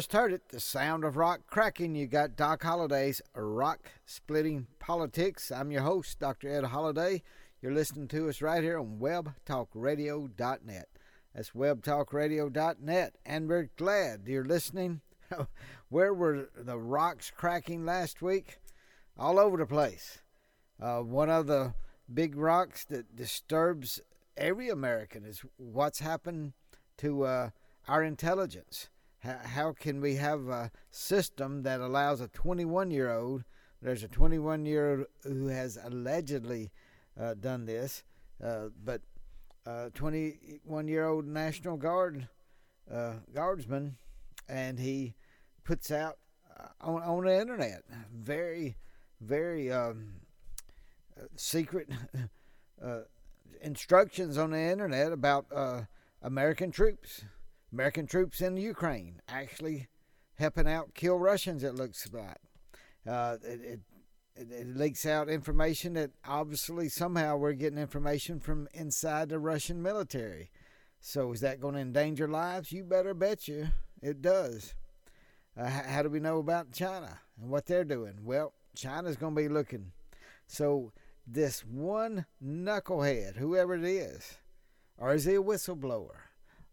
Just heard it, the sound of rock cracking. You got Doc Holliday's Rock Splitting Politics. I'm your host, Dr. Ed Holliday. You're listening to us right here on webtalkradio.net. That's webtalkradio.net. And we're glad you're listening. Where were the rocks cracking last week? All over the place. Uh, one of the big rocks that disturbs every American is what's happened to uh, our intelligence how can we have a system that allows a 21 year old there's a 21 year old who has allegedly uh, done this uh, but a 21 year old national guard uh, guardsman and he puts out uh, on, on the internet very very um, secret uh, instructions on the internet about uh, american troops American troops in Ukraine actually helping out kill Russians, it looks like. Uh, it, it, it, leaks out information that obviously somehow we're getting information from inside the Russian military. So is that going to endanger lives? You better bet you it does. Uh, how do we know about China and what they're doing? Well, China's going to be looking. So this one knucklehead, whoever it is, or is he a whistleblower?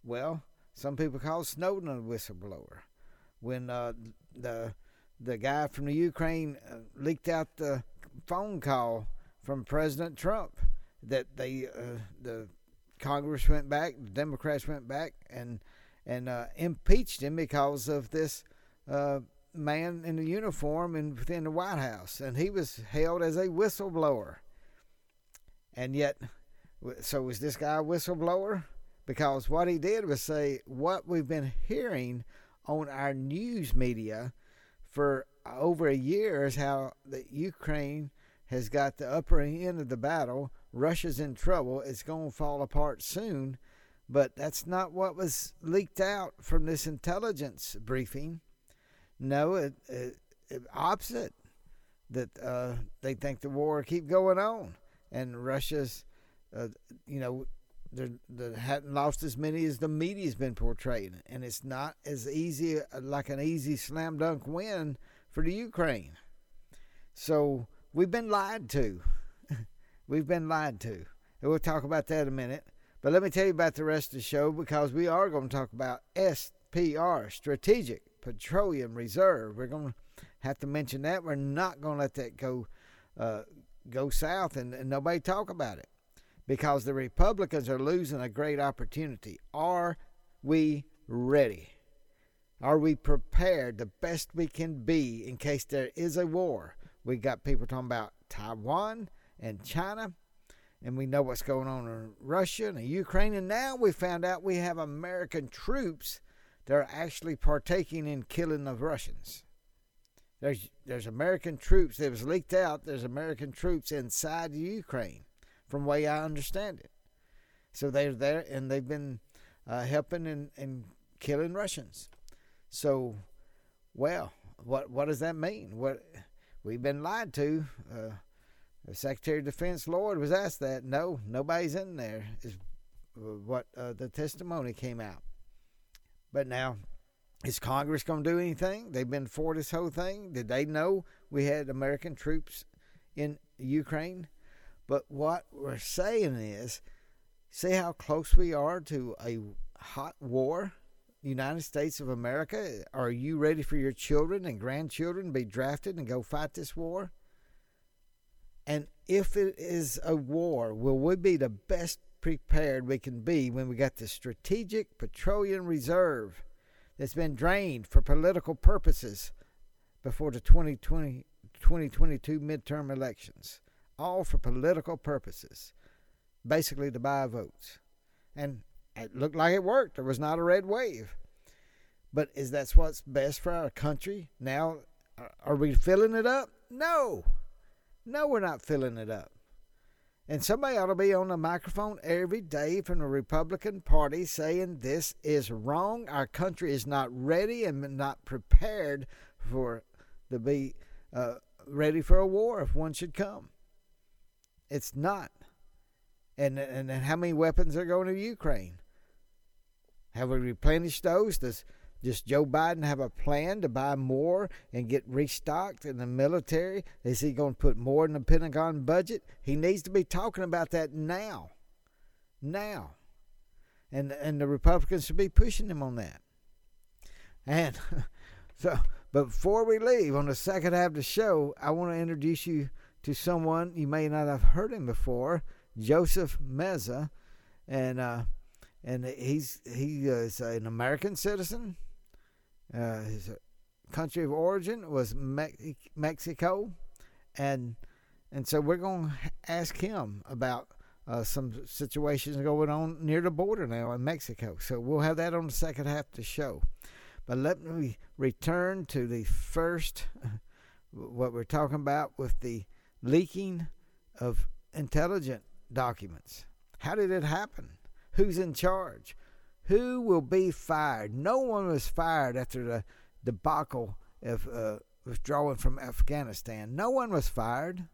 Well, some people call Snowden a whistleblower. When uh, the the guy from the Ukraine uh, leaked out the phone call from President Trump that they uh, the Congress went back, the Democrats went back and and uh, impeached him because of this uh, man in the uniform in within the White House, and he was held as a whistleblower. And yet, so was this guy a whistleblower? Because what he did was say what we've been hearing on our news media for over a year is how the Ukraine has got the upper end of the battle. Russia's in trouble. It's going to fall apart soon. But that's not what was leaked out from this intelligence briefing. No, it, it, it opposite. That uh, they think the war keep going on, and Russia's, uh, you know, they hadn't lost as many as the media's been portraying, and it's not as easy like an easy slam dunk win for the Ukraine. So we've been lied to. we've been lied to. And we'll talk about that in a minute. But let me tell you about the rest of the show because we are going to talk about SPR, Strategic Petroleum Reserve. We're going to have to mention that. We're not going to let that go uh, go south and, and nobody talk about it because the Republicans are losing a great opportunity. Are we ready? Are we prepared the best we can be in case there is a war? We got people talking about Taiwan and China, and we know what's going on in Russia and Ukraine. And now we found out we have American troops that are actually partaking in killing the Russians. There's there's American troops. It was leaked out. There's American troops inside Ukraine from way I understand it. So they're there and they've been uh, helping and, and killing Russians. So, well, what what does that mean? What we've been lied to. Uh, the Secretary of Defense Lloyd was asked that. No, nobody's in there. Is what uh, the testimony came out. But now, is Congress going to do anything? They've been for this whole thing. Did they know we had American troops in Ukraine? But what we're saying is, see how close we are to a hot war? United States of America, are you ready for your children and grandchildren to be drafted and go fight this war? And if it is a war, will we be the best prepared we can be when we got the strategic petroleum reserve that's been drained for political purposes before the 2020, 2022 midterm elections, all for political purposes, basically to buy votes. And it looked like it worked. There was not a red wave. But is that what's best for our country? Now, are we filling it up? No. No, we're not filling it up. And somebody ought to be on the microphone every day from the Republican Party saying this is wrong. Our country is not ready and not prepared for to be uh, ready for a war if one should come. It's not. And and how many weapons are going to Ukraine? Have we replenished those? Does does Joe Biden have a plan to buy more and get restocked in the military? Is he going to put more in the Pentagon budget? He needs to be talking about that now. Now. And and the Republicans should be pushing him on that. And so but before we leave on the second half of the show, I want to introduce you to someone you may not have heard him before, Joseph Meza, and uh, and he's he is an American citizen. Uh, his country of origin was Me- Mexico, and and so we're going to ask him about uh, some situations going on near the border now in Mexico. So we'll have that on the second half of the show. But let me return to the first, what we're talking about with the leaking of intelligent documents. How did it happen? Who's in charge? Who will be fired? No one was fired after the debacle of uh, withdrawing from Afghanistan. No one was fired.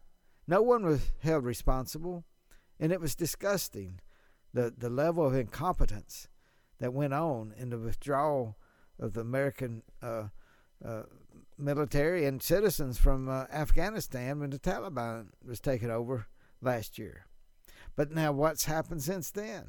No one was held responsible. And it was disgusting the, the level of incompetence that went on in the withdrawal of the American uh, uh, military and citizens from uh, Afghanistan when the Taliban was taken over last year. But now, what's happened since then?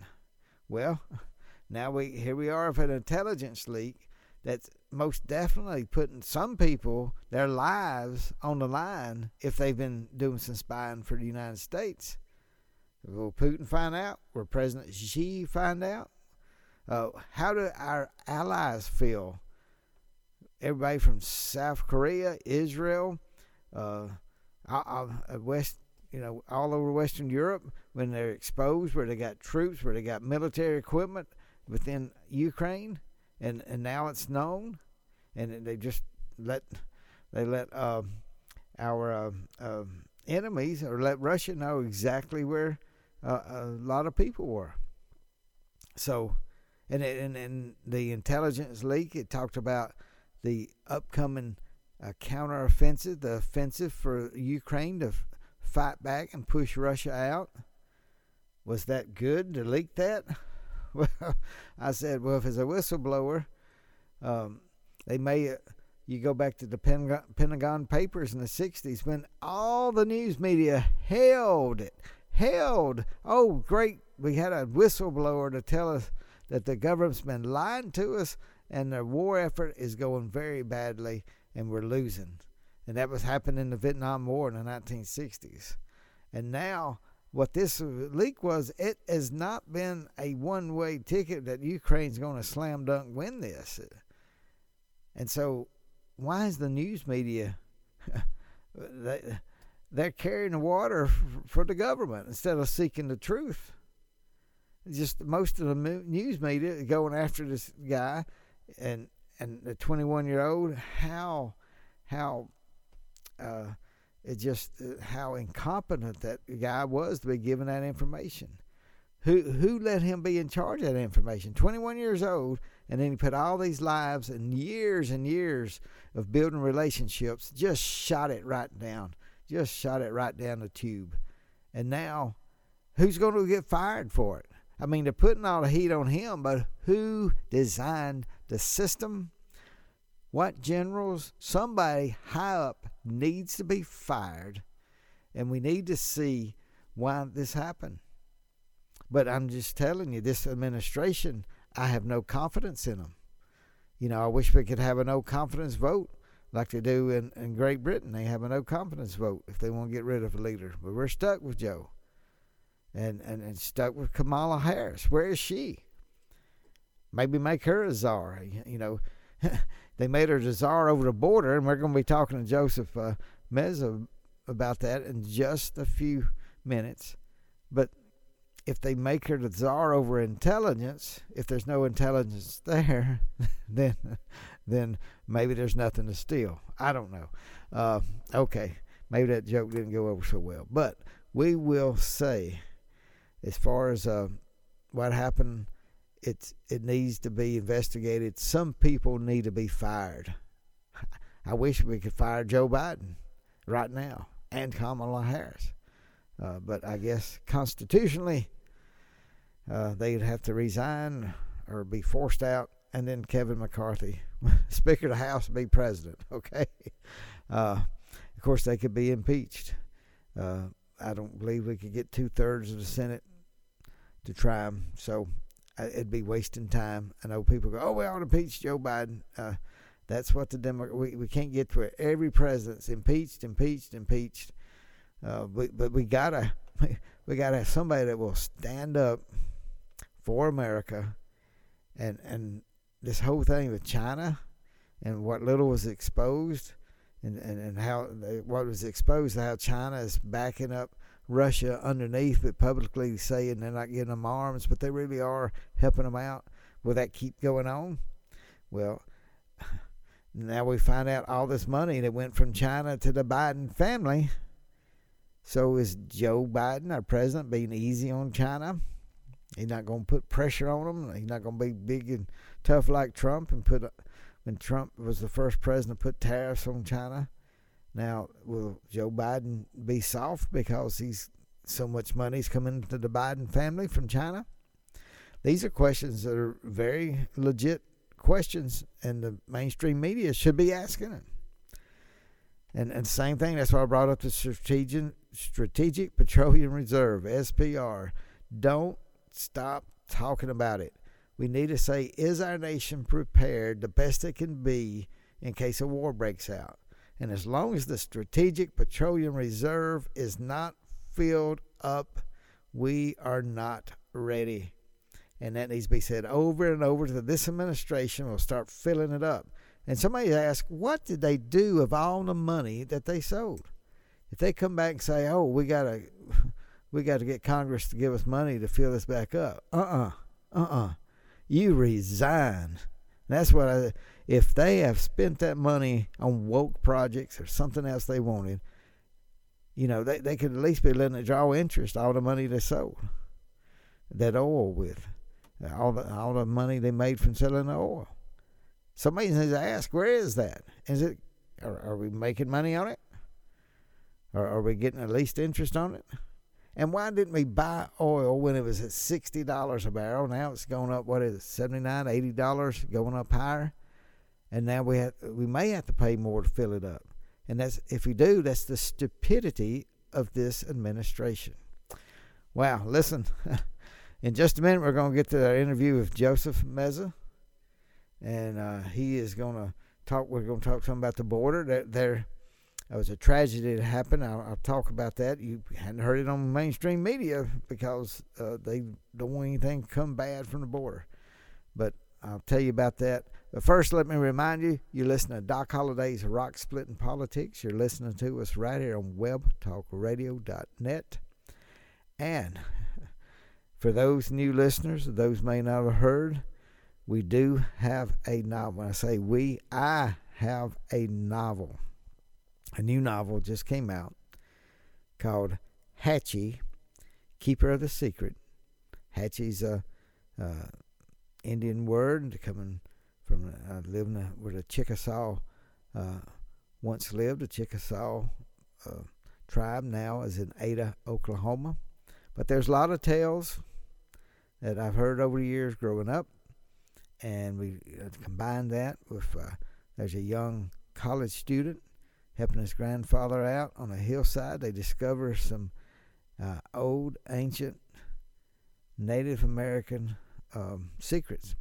Well, now we here we are with an intelligence leak that's most definitely putting some people their lives on the line if they've been doing some spying for the United States. Will Putin find out? Will President Xi find out? Uh, how do our allies feel? Everybody from South Korea, Israel, uh, uh, West, you know, all over Western Europe, when they're exposed, where they got troops, where they got military equipment, within Ukraine, and and now it's known, and they just let they let uh, our uh, uh, enemies or let Russia know exactly where uh, a lot of people were. So, and and and the intelligence leak it talked about the upcoming uh, counteroffensive, the offensive for Ukraine to f- fight back and push Russia out. Was that good to leak that? Well, I said, well, if it's a whistleblower, um, they may. Uh, you go back to the Pentagon, Pentagon Papers in the '60s when all the news media held it, held. Oh, great! We had a whistleblower to tell us that the government's been lying to us, and the war effort is going very badly, and we're losing. And that was happening in the Vietnam War in the 1960s. And now what this leak was, it has not been a one way ticket that Ukraine's going to slam dunk win this. And so, why is the news media? They they're carrying the water for the government instead of seeking the truth. Just most of the news media going after this guy, and and the 21 year old. How how uh, it's just uh, how incompetent that guy was to be given that information. Who who let him be in charge of that information? 21 years old, and then he put all these lives and years and years of building relationships, just shot it right down, just shot it right down the tube. And now, who's going to get fired for it? I mean, they're putting all the heat on him, but who designed the system? What generals? Somebody high up needs to be fired, and we need to see why this happened. But I'm just telling you, this administration, I have no confidence in them. You know, I wish we could have a no confidence vote like they do in, in Great Britain. They have a no confidence vote if they want to get rid of a leader. But we're stuck with Joe. and, and, and stuck with Kamala Harris. Where is she? Maybe make her a czar. You know, they made her the czar over the border, and we're going to be talking to Joseph uh, Meza about that in just a few minutes. But if they make her the czar over intelligence, if there's no intelligence there, then then maybe there's nothing to steal. I don't know. Uh, okay, maybe that joke didn't go over so well, but we will say, as far as uh, what happened, it's it needs to be investigated. Some people need to be fired. I wish we could fire Joe Biden right now and Kamala Harris. Uh, but I guess constitutionally, uh, they'd have to resign or be forced out, and then Kevin McCarthy, Speaker of the House, be president. Okay. Uh, of course, they could be impeached. Uh, I don't believe we could get two thirds of the Senate to try them, so it'd be wasting time. I know people go, "Oh, we ought to impeach Joe Biden." Uh, that's what the Demo- we we can't get to it. Every president's impeached, impeached, impeached. Uh, but but we gotta we gotta have somebody that will stand up for America, and and this whole thing with China, and what little was exposed, and and, and how what was exposed, how China is backing up Russia underneath, but publicly saying they're not giving them arms, but they really are helping them out. Will that keep going on? Well, now we find out all this money that went from China to the Biden family. So is Joe Biden, our president, being easy on China? He's not going to put pressure on them. He's not going to be big and tough like Trump and put. When Trump was the first president to put tariffs on China, now will Joe Biden be soft because he's so much money's coming to the Biden family from China? These are questions that are very legit questions, and the mainstream media should be asking them. And and same thing. That's why I brought up the strategic strategic petroleum reserve (SPR). Don't stop talking about it. We need to say, is our nation prepared the best it can be in case a war breaks out? And as long as the strategic petroleum reserve is not filled up, we are not ready. And that needs to be said over and over to this administration will start filling it up. And somebody asks, what did they do of all the money that they sold? If they come back and say, oh, we got to we got to get Congress to give us money to fill this back up. Uh-uh. Uh-uh. You resign. That's what I if they have spent that money on woke projects or something else they wanted, you know, they, they could at least be letting it draw interest, all the money they sold. That oil with. All the all the money they made from selling the oil. Somebody needs to ask, where is that? Is it are, are we making money on it? Or are we getting at least interest on it? And why didn't we buy oil when it was at sixty dollars a barrel? Now it's going up. What is it? Seventy nine, eighty dollars, going up higher. And now we have we may have to pay more to fill it up. And that's if we do, that's the stupidity of this administration. Wow, listen. In just a minute, we're going to get to our interview with Joseph Meza, and uh, he is going to talk. We're going to talk to him about the border. There, there it was a tragedy that happened. I'll, I'll, talk about that. You hadn't heard it on mainstream media because uh, they don't want anything come bad from the border. But I'll tell you about that. But first, let me remind you you're listening to Doc Holliday's Rock Splitting Politics. You're listening to us right here on webtalkradio.net. And for those new listeners, those may not have heard, we do have a novel. When I say we, I have a novel a new novel just came out called Hatchie, Keeper of the Secret. Hatchie's a, a Indian word coming from uh, living where the Chickasaw uh, once lived. The Chickasaw uh, tribe now is in Ada, Oklahoma. But there's a lot of tales that I've heard over the years growing up, and we uh, combine that with uh, there's a young college student helping his grandfather out on a hillside. They discover some uh, old, ancient Native American um, secrets.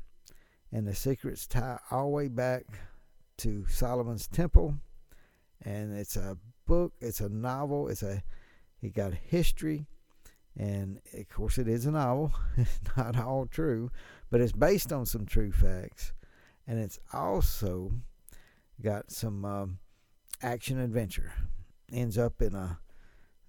And the secrets tie all the way back to Solomon's Temple. And it's a book, it's a novel, it's a, he got history, And of course, it is a novel. It's not all true, but it's based on some true facts. And it's also got some um, action adventure. Ends up in a,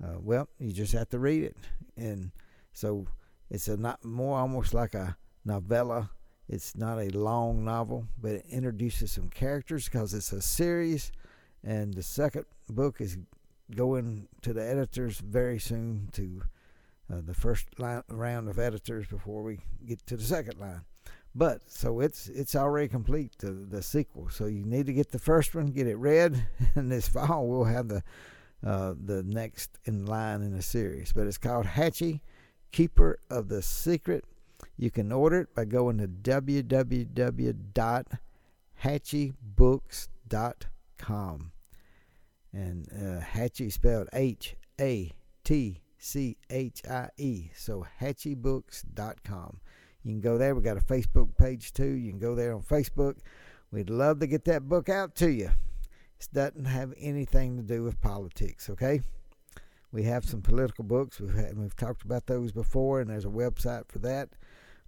uh, well, you just have to read it. And so it's a not more almost like a novella. It's not a long novel, but it introduces some characters because it's a series. And the second book is going to the editors very soon to uh, the first line, round of editors before we get to the second line. But so it's it's already complete the the sequel. So you need to get the first one, get it read, and this fall we'll have the uh, the next in line in the series. But it's called Hatchie, Keeper of the Secret. You can order it by going to www.hatchiebooks.com. And uh, Hatchie spelled H A T C H I E. So hatchiebooks.com. You can go there. We got a Facebook page too. You can go there on Facebook. We'd love to get that book out to you. It doesn't have anything to do with politics, okay? We have some political books. We've had, we've talked about those before, and there's a website for that.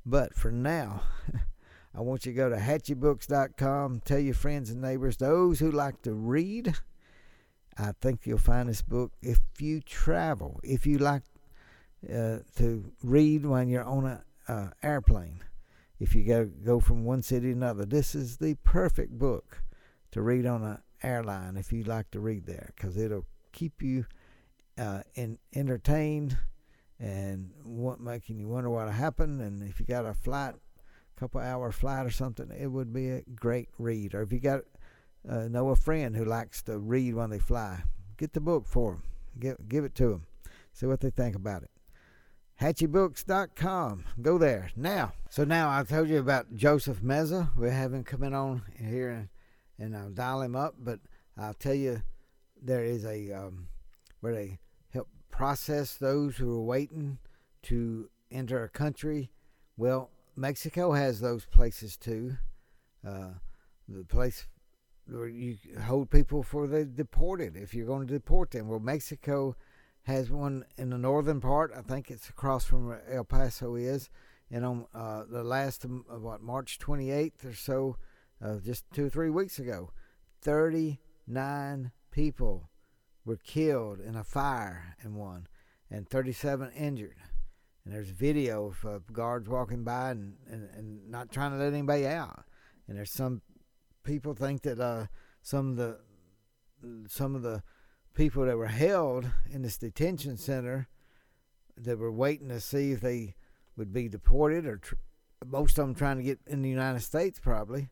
But for now, I want you to go to hatchiebooks.com. Tell your friends and neighbors, those who like to read. I think you'll find this book if you travel, if you like uh, to read when you're on an uh, airplane, if you go go from one city to another. This is the perfect book to read on an airline if you like to read there because it'll keep you uh, in, entertained and what making you wonder what happened. And if you got a flight, couple hour flight or something, it would be a great read. Or if you got uh, know a friend who likes to read when they fly, get the book for them. Give give it to them. See what they think about it. HatchieBooks.com. Go there now. So now I told you about Joseph Meza. We have him coming on here, and, and I'll dial him up. But I'll tell you, there is a um, where they help process those who are waiting to enter a country. Well, Mexico has those places too. Uh, the place where you hold people for the deported if you're going to deport them. Well, Mexico has one in the northern part. I think it's across from where El Paso is. And on uh, the last of what March 28th or so, uh, just two or three weeks ago, 39 people were killed in a fire in one, and 37 injured. And there's video of uh, guards walking by and, and, and not trying to let anybody out. And there's some people think that uh, some of the some of the people that were held in this detention center that were waiting to see if they would be deported, or tr- most of them trying to get in the United States probably,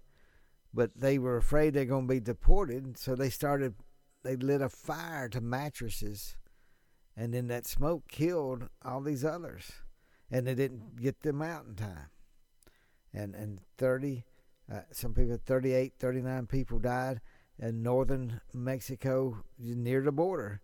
but they were afraid they're going to be deported, so they started. They lit a fire to mattresses, and then that smoke killed all these others, and they didn't get them out in time. And and thirty, uh, some people, 38, 39 people died in northern Mexico near the border.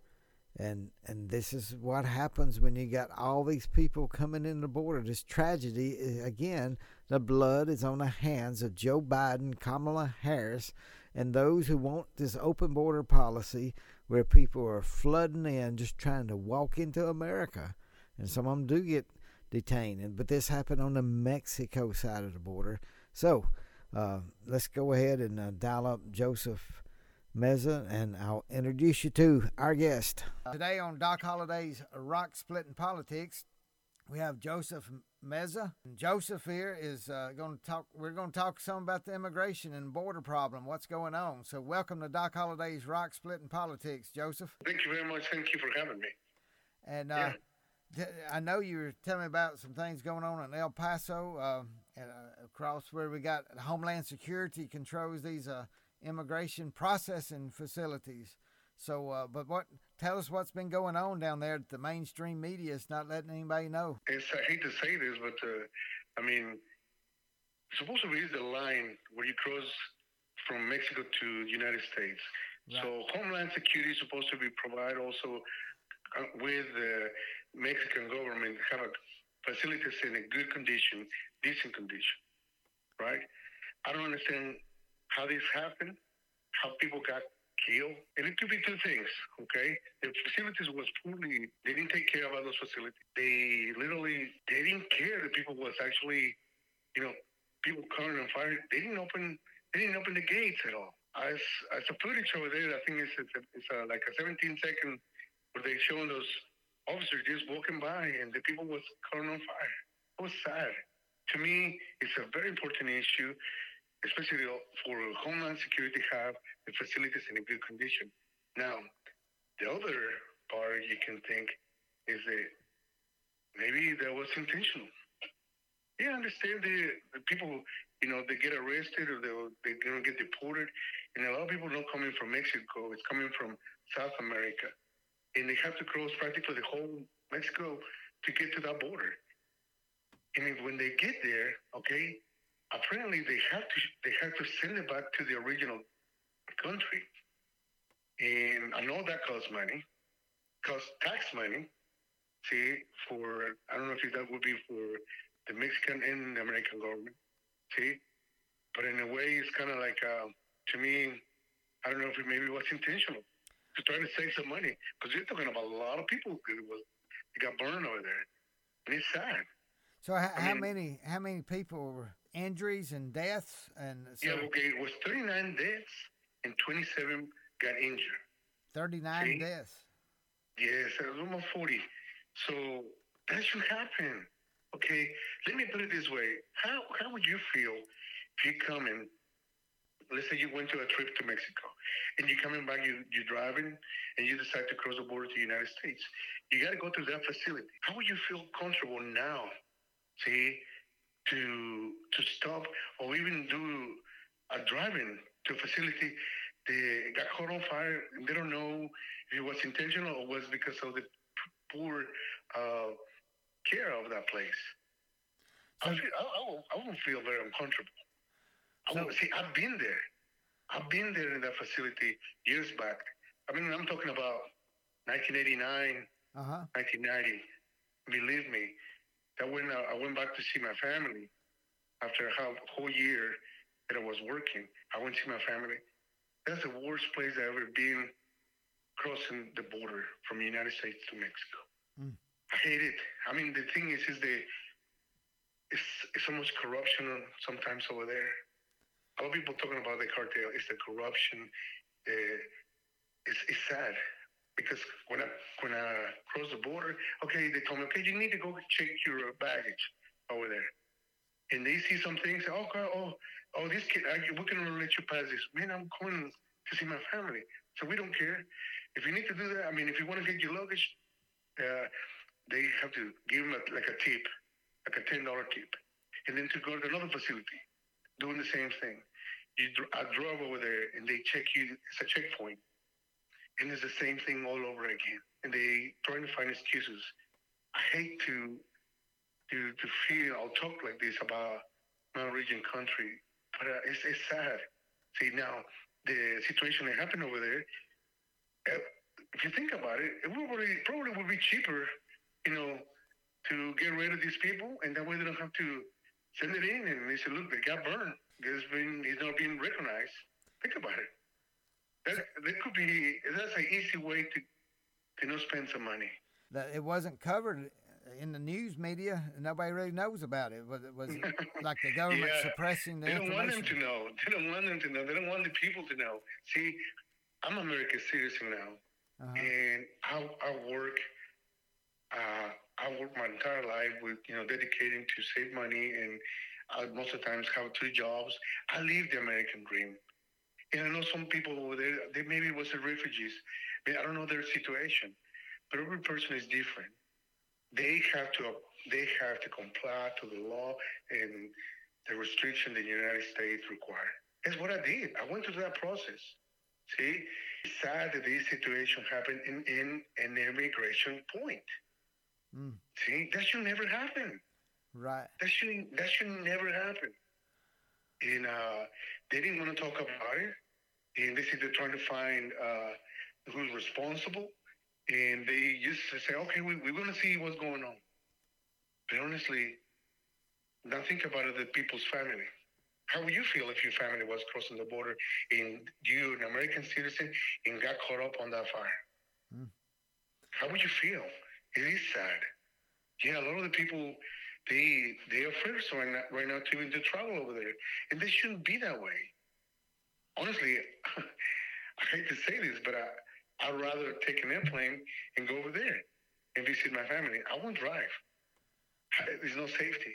And and this is what happens when you got all these people coming in the border. This tragedy again, the blood is on the hands of Joe Biden, Kamala Harris, and those who want this open border policy where people are flooding in just trying to walk into America. And some of them do get detained. But this happened on the Mexico side of the border. So uh, let's go ahead and uh, dial up Joseph Meza, and I'll introduce you to our guest. Today on Doc Holliday's Rock Splitting Politics, we have Joseph Meza. And Joseph here is uh, going to talk. We're going to talk some about the immigration and border problem. What's going on? So, welcome to Doc Holliday's Rock Splitting Politics, Joseph. Thank you very much. Thank you for having me. And uh, yeah. I know you were telling me about some things going on in El Paso, uh, and, uh, across where we got Homeland Security controls these uh, immigration processing facilities. So, uh, but what? Tell us what's been going on down there. The mainstream media is not letting anybody know. It's, I hate to say this, but uh, I mean, supposed to be the line where you cross from Mexico to the United States. Right. So Homeland Security is supposed to be provide also uh, with the Mexican government have a facilities in a good condition, decent condition, right? I don't understand how this happened, how people got killed, And it could be two things, okay? The facilities was poorly, they didn't take care about those facilities. They literally, they didn't care that people was actually, you know, people coming on fire. They didn't open, they didn't open the gates at all. As, as a footage over there, I think it's, it's, a, it's a, like a 17 second where they showing those officers just walking by and the people was caught on fire. It was sad. To me, it's a very important issue especially for Homeland Security, have the facilities in a good condition. Now, the other part you can think is that maybe that was intentional. Yeah, I understand the, the people, you know, they get arrested or they they're gonna get deported, and a lot of people not coming from Mexico. It's coming from South America, and they have to cross practically the whole Mexico to get to that border. And when they get there, okay, apparently they have to they have to send it back to the original country. And I know that costs money, costs tax money. See, for I don't know if that would be for the Mexican and the American government. See, but in a way, it's kind of like uh, to me, I don't know if it maybe was intentional to try to save some money because you're talking about a lot of people that was got burned over there, and it's sad. So how, how mean, many how many people were injuries and deaths and so yeah okay it was 39 deaths and 27 got injured. 39 See? deaths. Yes it was almost 40 so that should happen. Okay let me put it this way. How how would you feel if you come in let's say you went to a trip to Mexico and you're coming back, you, you're driving and you decide to cross the border to the United States. You got to go through that facility. How would you feel comfortable now? See, to to stop or even do a driving to a facility. They got caught on fire. And they don't know if it was intentional or was because of the poor uh, care of that place. So, I, feel, I, I, I won't feel very uncomfortable. I see, I've been there. I've been there in that facility years back. I mean, I'm talking about 1989, uh-huh. 1990. Believe me, I went uh, I went back to see my family after a whole year that I was working. I went to see my family. That's the worst place I've ever been crossing the border from the United States to Mexico. Mm. I hate it. I mean, the thing is, is the it's, it's so much corruption sometimes over there. A lot of people talking about the cartel. It's the corruption. Uh, it's, it's sad because when I when I crossed the border, okay, they told me, okay, you need to go check your baggage over there, and they see some things. Oh, okay, oh, oh, this kid, I, we can let you pass this. Man, I'm going to see my family, so we don't care. If you need to do that, I mean, if you want to get your luggage, uh, they have to give them a, like a tip, like a ten dollar tip, and then to go to another facility, doing the same thing. You, I drove over there, and they check you. It's a checkpoint and it's the same thing all over again. And they trying to find excuses. I hate to to to feel or talk like this about my region country, but uh, it's it's sad. See now the situation that happened over there. Uh, if you think about it, it would probably, probably would be cheaper, you know, to get rid of these people, and that way they don't have to send it in and they say, look, they got burned. It's been, it's not being recognized. Think about it. That, that could be that's an easy way to to not spend some money. That it wasn't covered in the news media. Nobody really knows about it. Was it was like the government yeah. suppressing the They don't want them to know. They don't want them to know. They don't want the people to know. See, I'm American citizen now, uh-huh. and I, I work. Uh, I worked my entire life with you know dedicating to save money, and I most of the times have two jobs. I live the American dream. And I know some people over there, they maybe was the refugees. I don't know their situation, but every person is different. They have to they have to comply to the law and the restriction the United States require. That's what I did. I went through that process. See, it's sad that this situation happened in, in an immigration point. Mm. See, that should never happen. Right. That should that should never happen. And uh, they didn't want to talk about it and they said they're trying to find uh, who's responsible, and they just say, okay, we, we're going to see what's going on. But honestly, now think about it, the people's family. How would you feel if your family was crossing the border and you, an American citizen, and got caught up on that fire? Mm. How would you feel? It is sad. Yeah, a lot of the people they they are afraid right now, right now to even to travel over there, and they shouldn't be that way. Honestly, I hate to say this, but I I'd rather take an airplane and go over there and visit my family. I won't drive. There's no safety.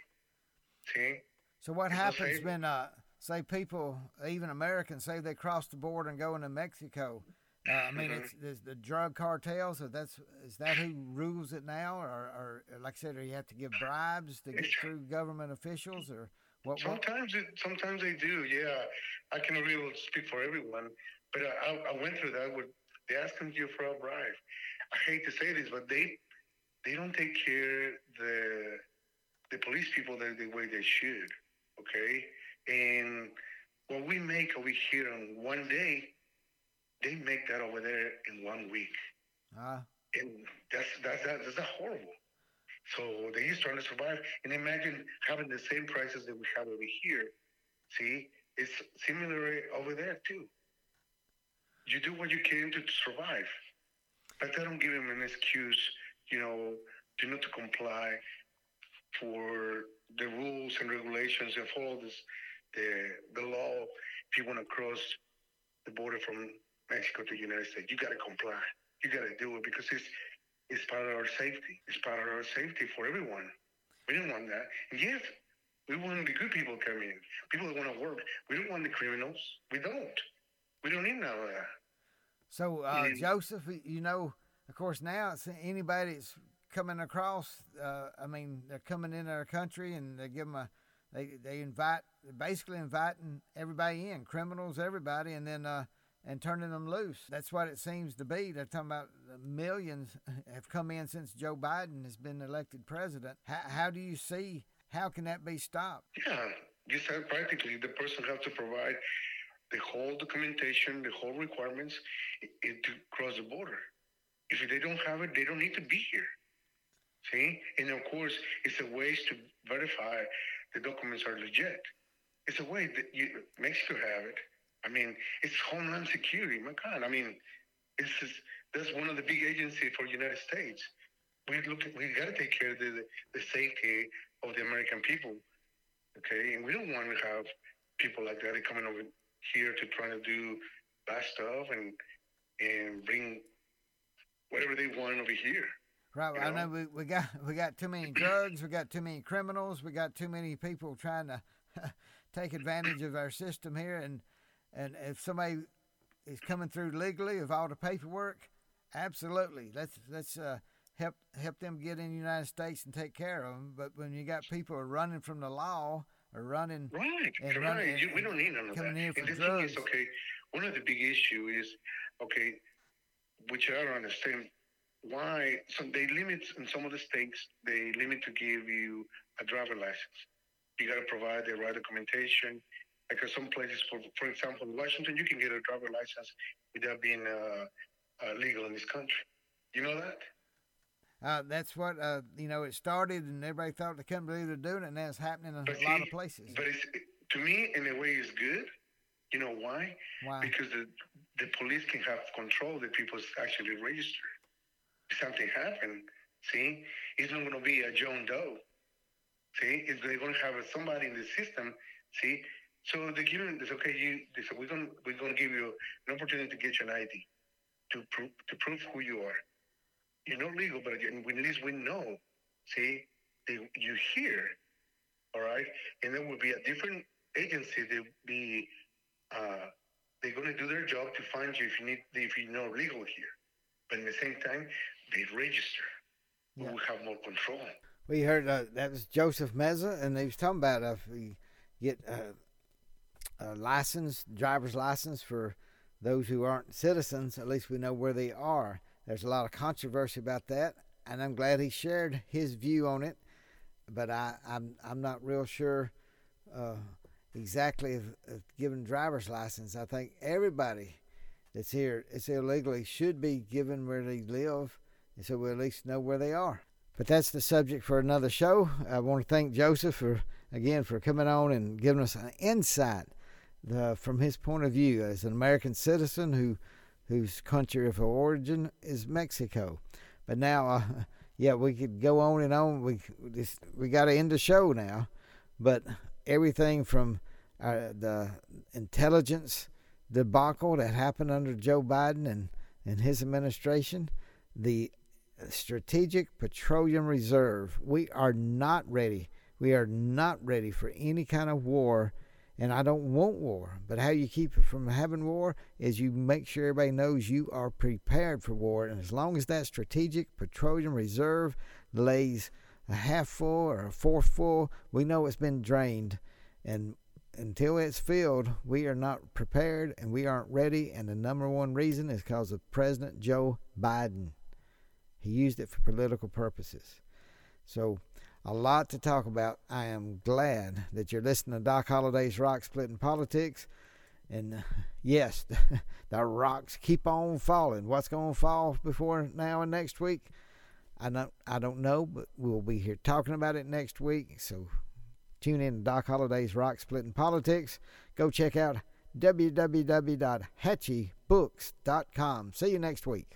See. So what There's happens no when, uh, say, people, even Americans, say they cross the border and go into Mexico? Uh, I mean, mm-hmm. it's, it's, the drug cartels. So that's is that who rules it now, or, or like I said, or you have to give bribes to get through government officials, or what? Sometimes, what? It, sometimes they do. Yeah, I can really speak for everyone, but I, I went through that. With they asking you for a bribe. I hate to say this, but they they don't take care the the police people the, the way they should. Okay, and what we make over here on one day they make that over there in one week. Uh. And that's that's that, that's that horrible. So they're just trying to survive. And imagine having the same prices that we have over here. See, it's similar over there too. You do what you can to survive, but they don't give them an excuse, you know, to not to comply for the rules and regulations and follow this, the the law. If you want to cross the border from Mexico to the United States. You got to comply. You got to do it because it's it's part of our safety. It's part of our safety for everyone. We don't want that. And yes, we want the good people coming in. People that want to work. We don't want the criminals. We don't. We don't need none of that. So, uh, Joseph, you know, of course, now it's anybody that's coming across. Uh, I mean, they're coming into our country and they give them a. They they invite basically inviting everybody in, criminals, everybody, and then uh, and turning them loose. That's what it seems to be. They're talking about millions have come in since Joe Biden has been elected president. How, how do you see? How can that be stopped? Yeah, you said practically the person has to provide the whole documentation, the whole requirements eh, to cross the border. If they don't have it, they don't need to be here. See? And of course, it's a ways to verify the documents are legit. It's a way that you, Mexico have it I mean, it's Homeland Security. My God, I mean, this is that's one of the big agencies for the United States. We look, we got to take care of the, the safety of the American people. Okay, and we don't want to have people like that coming over here to try to do bad stuff and and bring whatever they want over here. Right. Well, I know we, we got we got too many drugs, we got too many criminals, we got too many people trying to take advantage of our system here, and and if somebody is coming through legally with all the paperwork, absolutely, let's let's uh, help help them get in the United States and take care of them. But when you got people are running from the law or running, right, and right, running, you, we don't need none of coming that. In and the drugs. thing is, okay, one of the big issue is, okay, which I don't understand why. So they limit in some of the states. They limit to give you a driver license. You got to provide the right documentation because some places, for for example, in Washington, you can get a driver license without being uh, uh, legal in this country. You know that? Uh, that's what uh, you know. It started, and everybody thought they couldn't believe they're doing it, and now it's happening in but a see, lot of places. But it's, to me, in a way, it's good. You know why? Why? Because the the police can have control that people actually register. If something happened, see, it's not going to be a John Doe. See, it's they're going to have somebody in the system. See, so they give him this. Okay, you. They said we're going we're to give you an opportunity to get your ID to prove to prove who you are. You're not legal, but at least we know. See, they, you here, all right, and then will be a different agency. They'll be uh, they're going to do their job to find you if you need if you're not legal here. But at the same time, they register. Yeah. We have more control. We heard uh, that was Joseph Meza, and he was talking about if we get uh, a license, driver's license for those who aren't citizens. At least we know where they are. There's a lot of controversy about that, and I'm glad he shared his view on it. But I, I'm I'm not real sure uh, exactly of, of giving driver's license. I think everybody that's here, it's illegally, should be given where they live, so we at least know where they are. But that's the subject for another show. I want to thank Joseph for again for coming on and giving us an insight the, from his point of view as an American citizen who whose country of origin is Mexico. But now, uh, yeah, we could go on and on. We we got to end the show now, but everything from uh, the intelligence debacle that happened under Joe Biden and, and his administration, the Strategic Petroleum Reserve. We are not ready. We are not ready for any kind of war, and I don't want war. But how you keep it from having war is you make sure everybody knows you are prepared for war. And as long as that Strategic Petroleum Reserve lays a half full or a fourth full, we know it's been drained. And until it's filled, we are not prepared and we aren't ready. And the number one reason is because of President Joe Biden. He used it for political purposes. So, a lot to talk about. I am glad that you're listening to Doc Holliday's Rock Splitting Politics. And uh, yes, the, rocks keep on falling. What's going to fall before now and next week? I don't, I don't know, but we'll be here talking about it next week. So tune in to Doc Holliday's Rock Splitting Politics. Go check out www.hatchiebooks.com. See you next week.